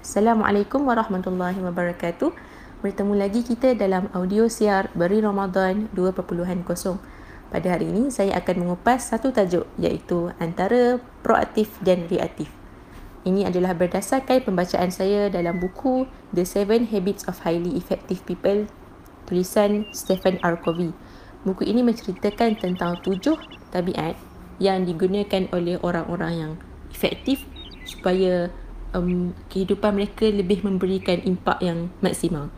Assalamualaikum warahmatullahi wabarakatuh. Bertemu lagi kita dalam audio siar Beri Ramadan 2.0. Pada hari ini saya akan mengupas satu tajuk iaitu antara proaktif dan reaktif. Ini adalah berdasarkan pembacaan saya dalam buku The Seven Habits of Highly Effective People tulisan Stephen R. Covey. Buku ini menceritakan tentang tujuh tabiat yang digunakan oleh orang-orang yang efektif supaya um, kehidupan mereka lebih memberikan impak yang maksimal.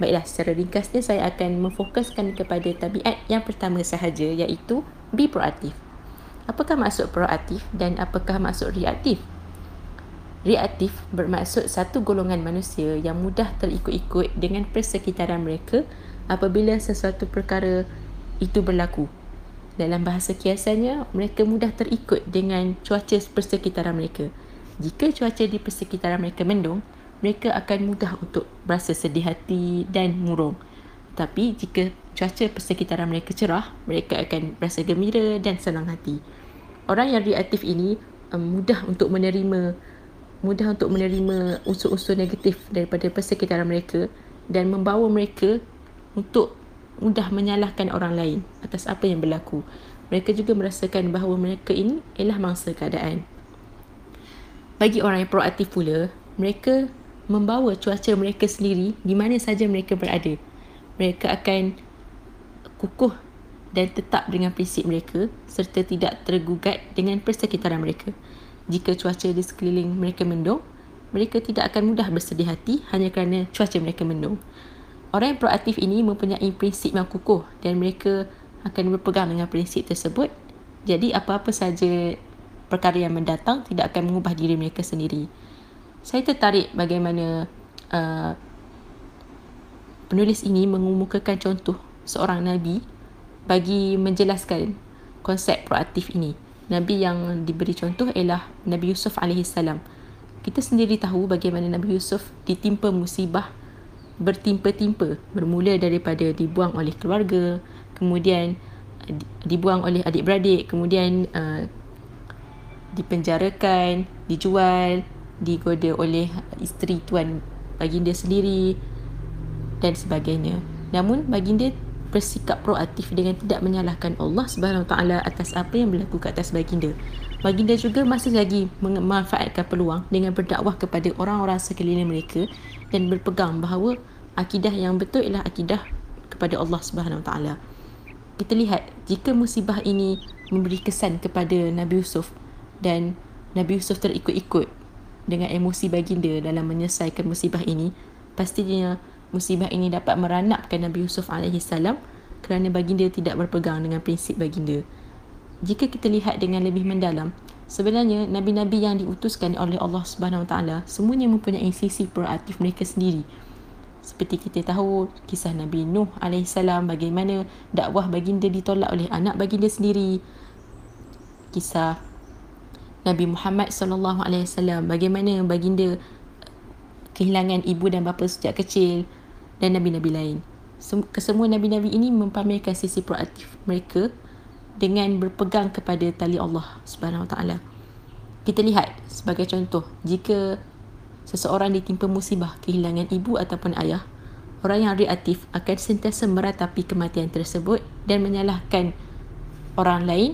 Baiklah, secara ringkasnya saya akan memfokuskan kepada tabiat yang pertama sahaja iaitu be proaktif. Apakah maksud proaktif dan apakah maksud reaktif? Reaktif bermaksud satu golongan manusia yang mudah terikut-ikut dengan persekitaran mereka apabila sesuatu perkara itu berlaku. Dalam bahasa kiasannya, mereka mudah terikut dengan cuaca persekitaran mereka. Jika cuaca di persekitaran mereka mendung, mereka akan mudah untuk berasa sedih hati dan murung. Tapi jika cuaca persekitaran mereka cerah, mereka akan berasa gembira dan senang hati. Orang yang reaktif ini um, mudah untuk menerima mudah untuk menerima unsur-unsur negatif daripada persekitaran mereka dan membawa mereka untuk mudah menyalahkan orang lain atas apa yang berlaku. Mereka juga merasakan bahawa mereka ini ialah mangsa keadaan. Bagi orang yang proaktif pula, mereka membawa cuaca mereka sendiri di mana saja mereka berada. Mereka akan kukuh dan tetap dengan prinsip mereka serta tidak tergugat dengan persekitaran mereka. Jika cuaca di sekeliling mereka mendung, mereka tidak akan mudah bersedih hati hanya kerana cuaca mereka mendung. Orang yang proaktif ini mempunyai prinsip yang kukuh dan mereka akan berpegang dengan prinsip tersebut. Jadi apa-apa saja perkara yang mendatang tidak akan mengubah diri mereka sendiri. Saya tertarik bagaimana uh, penulis ini mengemukakan contoh seorang Nabi bagi menjelaskan konsep proaktif ini. Nabi yang diberi contoh ialah Nabi Yusuf AS. Kita sendiri tahu bagaimana Nabi Yusuf ditimpa musibah bertimpa-timpa bermula daripada dibuang oleh keluarga, kemudian dibuang oleh adik-beradik, kemudian uh, dipenjarakan, dijual, digoda oleh isteri tuan baginda sendiri dan sebagainya. Namun baginda bersikap proaktif dengan tidak menyalahkan Allah Subhanahu taala atas apa yang berlaku ke atas baginda. Baginda juga masih lagi memanfaatkan peluang dengan berdakwah kepada orang-orang sekeliling mereka dan berpegang bahawa akidah yang betul ialah akidah kepada Allah Subhanahu taala. Kita lihat jika musibah ini memberi kesan kepada Nabi Yusuf dan Nabi Yusuf terikut-ikut dengan emosi baginda dalam menyelesaikan musibah ini, pastinya musibah ini dapat meranapkan Nabi Yusuf AS kerana baginda tidak berpegang dengan prinsip baginda. Jika kita lihat dengan lebih mendalam, sebenarnya nabi-nabi yang diutuskan oleh Allah Subhanahu taala semuanya mempunyai sisi proaktif mereka sendiri. Seperti kita tahu kisah Nabi Nuh AS bagaimana dakwah baginda ditolak oleh anak baginda sendiri. Kisah Nabi Muhammad sallallahu alaihi wasallam bagaimana baginda kehilangan ibu dan bapa sejak kecil dan nabi-nabi lain. Kesemua nabi-nabi ini mempamerkan sisi proaktif mereka dengan berpegang kepada tali Allah Subhanahu taala. Kita lihat sebagai contoh jika seseorang ditimpa musibah kehilangan ibu ataupun ayah, orang yang reaktif akan sentiasa meratapi kematian tersebut dan menyalahkan orang lain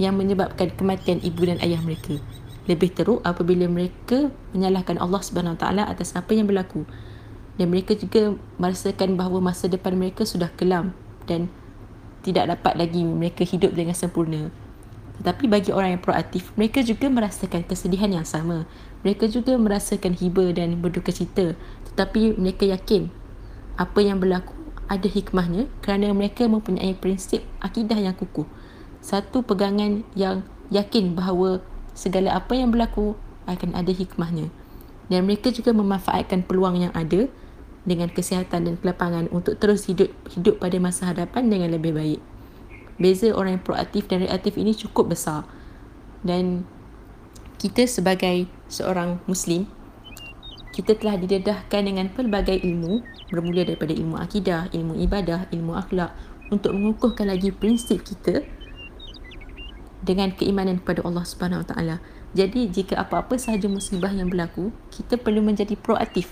yang menyebabkan kematian ibu dan ayah mereka. Lebih teruk apabila mereka menyalahkan Allah Subhanahu taala atas apa yang berlaku. Dan mereka juga merasakan bahawa masa depan mereka sudah kelam dan tidak dapat lagi mereka hidup dengan sempurna. Tetapi bagi orang yang proaktif, mereka juga merasakan kesedihan yang sama. Mereka juga merasakan hiba dan berduka cita. Tetapi mereka yakin apa yang berlaku ada hikmahnya kerana mereka mempunyai prinsip akidah yang kukuh satu pegangan yang yakin bahawa segala apa yang berlaku akan ada hikmahnya. Dan mereka juga memanfaatkan peluang yang ada dengan kesihatan dan kelapangan untuk terus hidup hidup pada masa hadapan dengan lebih baik. Beza orang yang proaktif dan reaktif ini cukup besar. Dan kita sebagai seorang muslim kita telah didedahkan dengan pelbagai ilmu bermula daripada ilmu akidah, ilmu ibadah, ilmu akhlak untuk mengukuhkan lagi prinsip kita dengan keimanan kepada Allah Subhanahu Wa Taala. Jadi jika apa-apa sahaja musibah yang berlaku, kita perlu menjadi proaktif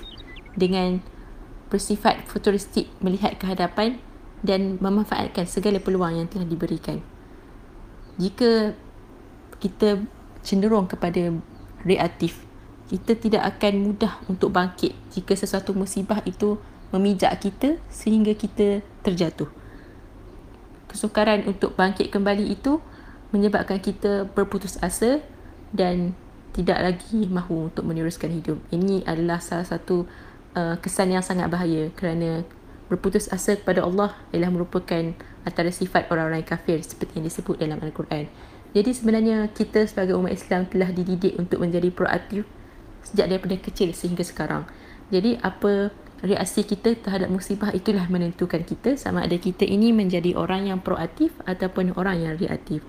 dengan bersifat futuristik melihat ke hadapan dan memanfaatkan segala peluang yang telah diberikan. Jika kita cenderung kepada reaktif kita tidak akan mudah untuk bangkit jika sesuatu musibah itu memijak kita sehingga kita terjatuh. Kesukaran untuk bangkit kembali itu menyebabkan kita berputus asa dan tidak lagi mahu untuk meneruskan hidup. Ini adalah salah satu uh, kesan yang sangat bahaya kerana berputus asa kepada Allah adalah merupakan antara sifat orang-orang kafir seperti yang disebut dalam Al-Quran. Jadi sebenarnya kita sebagai umat Islam telah dididik untuk menjadi proaktif sejak daripada kecil sehingga sekarang. Jadi apa reaksi kita terhadap musibah itulah menentukan kita sama ada kita ini menjadi orang yang proaktif ataupun orang yang reaktif.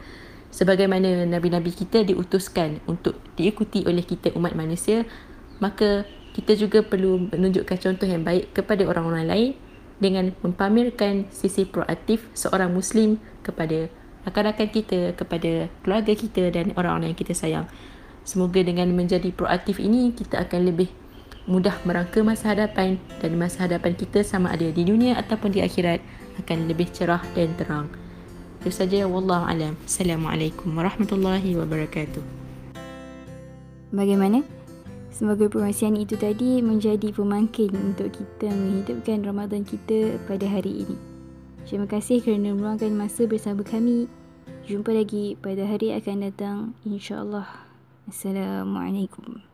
Sebagaimana nabi-nabi kita diutuskan untuk diikuti oleh kita umat manusia, maka kita juga perlu menunjukkan contoh yang baik kepada orang-orang lain dengan mempamerkan sisi proaktif seorang muslim kepada rakan-rakan kita, kepada keluarga kita dan orang-orang yang kita sayang. Semoga dengan menjadi proaktif ini kita akan lebih mudah merangka masa hadapan dan masa hadapan kita sama ada di dunia ataupun di akhirat akan lebih cerah dan terang. Itu saja wallahu alam. Assalamualaikum warahmatullahi wabarakatuh. Bagaimana? Semoga perkongsian itu tadi menjadi pemangkin untuk kita menghidupkan Ramadan kita pada hari ini. Terima kasih kerana meluangkan masa bersama kami. Jumpa lagi pada hari akan datang insya-Allah. Assalamualaikum.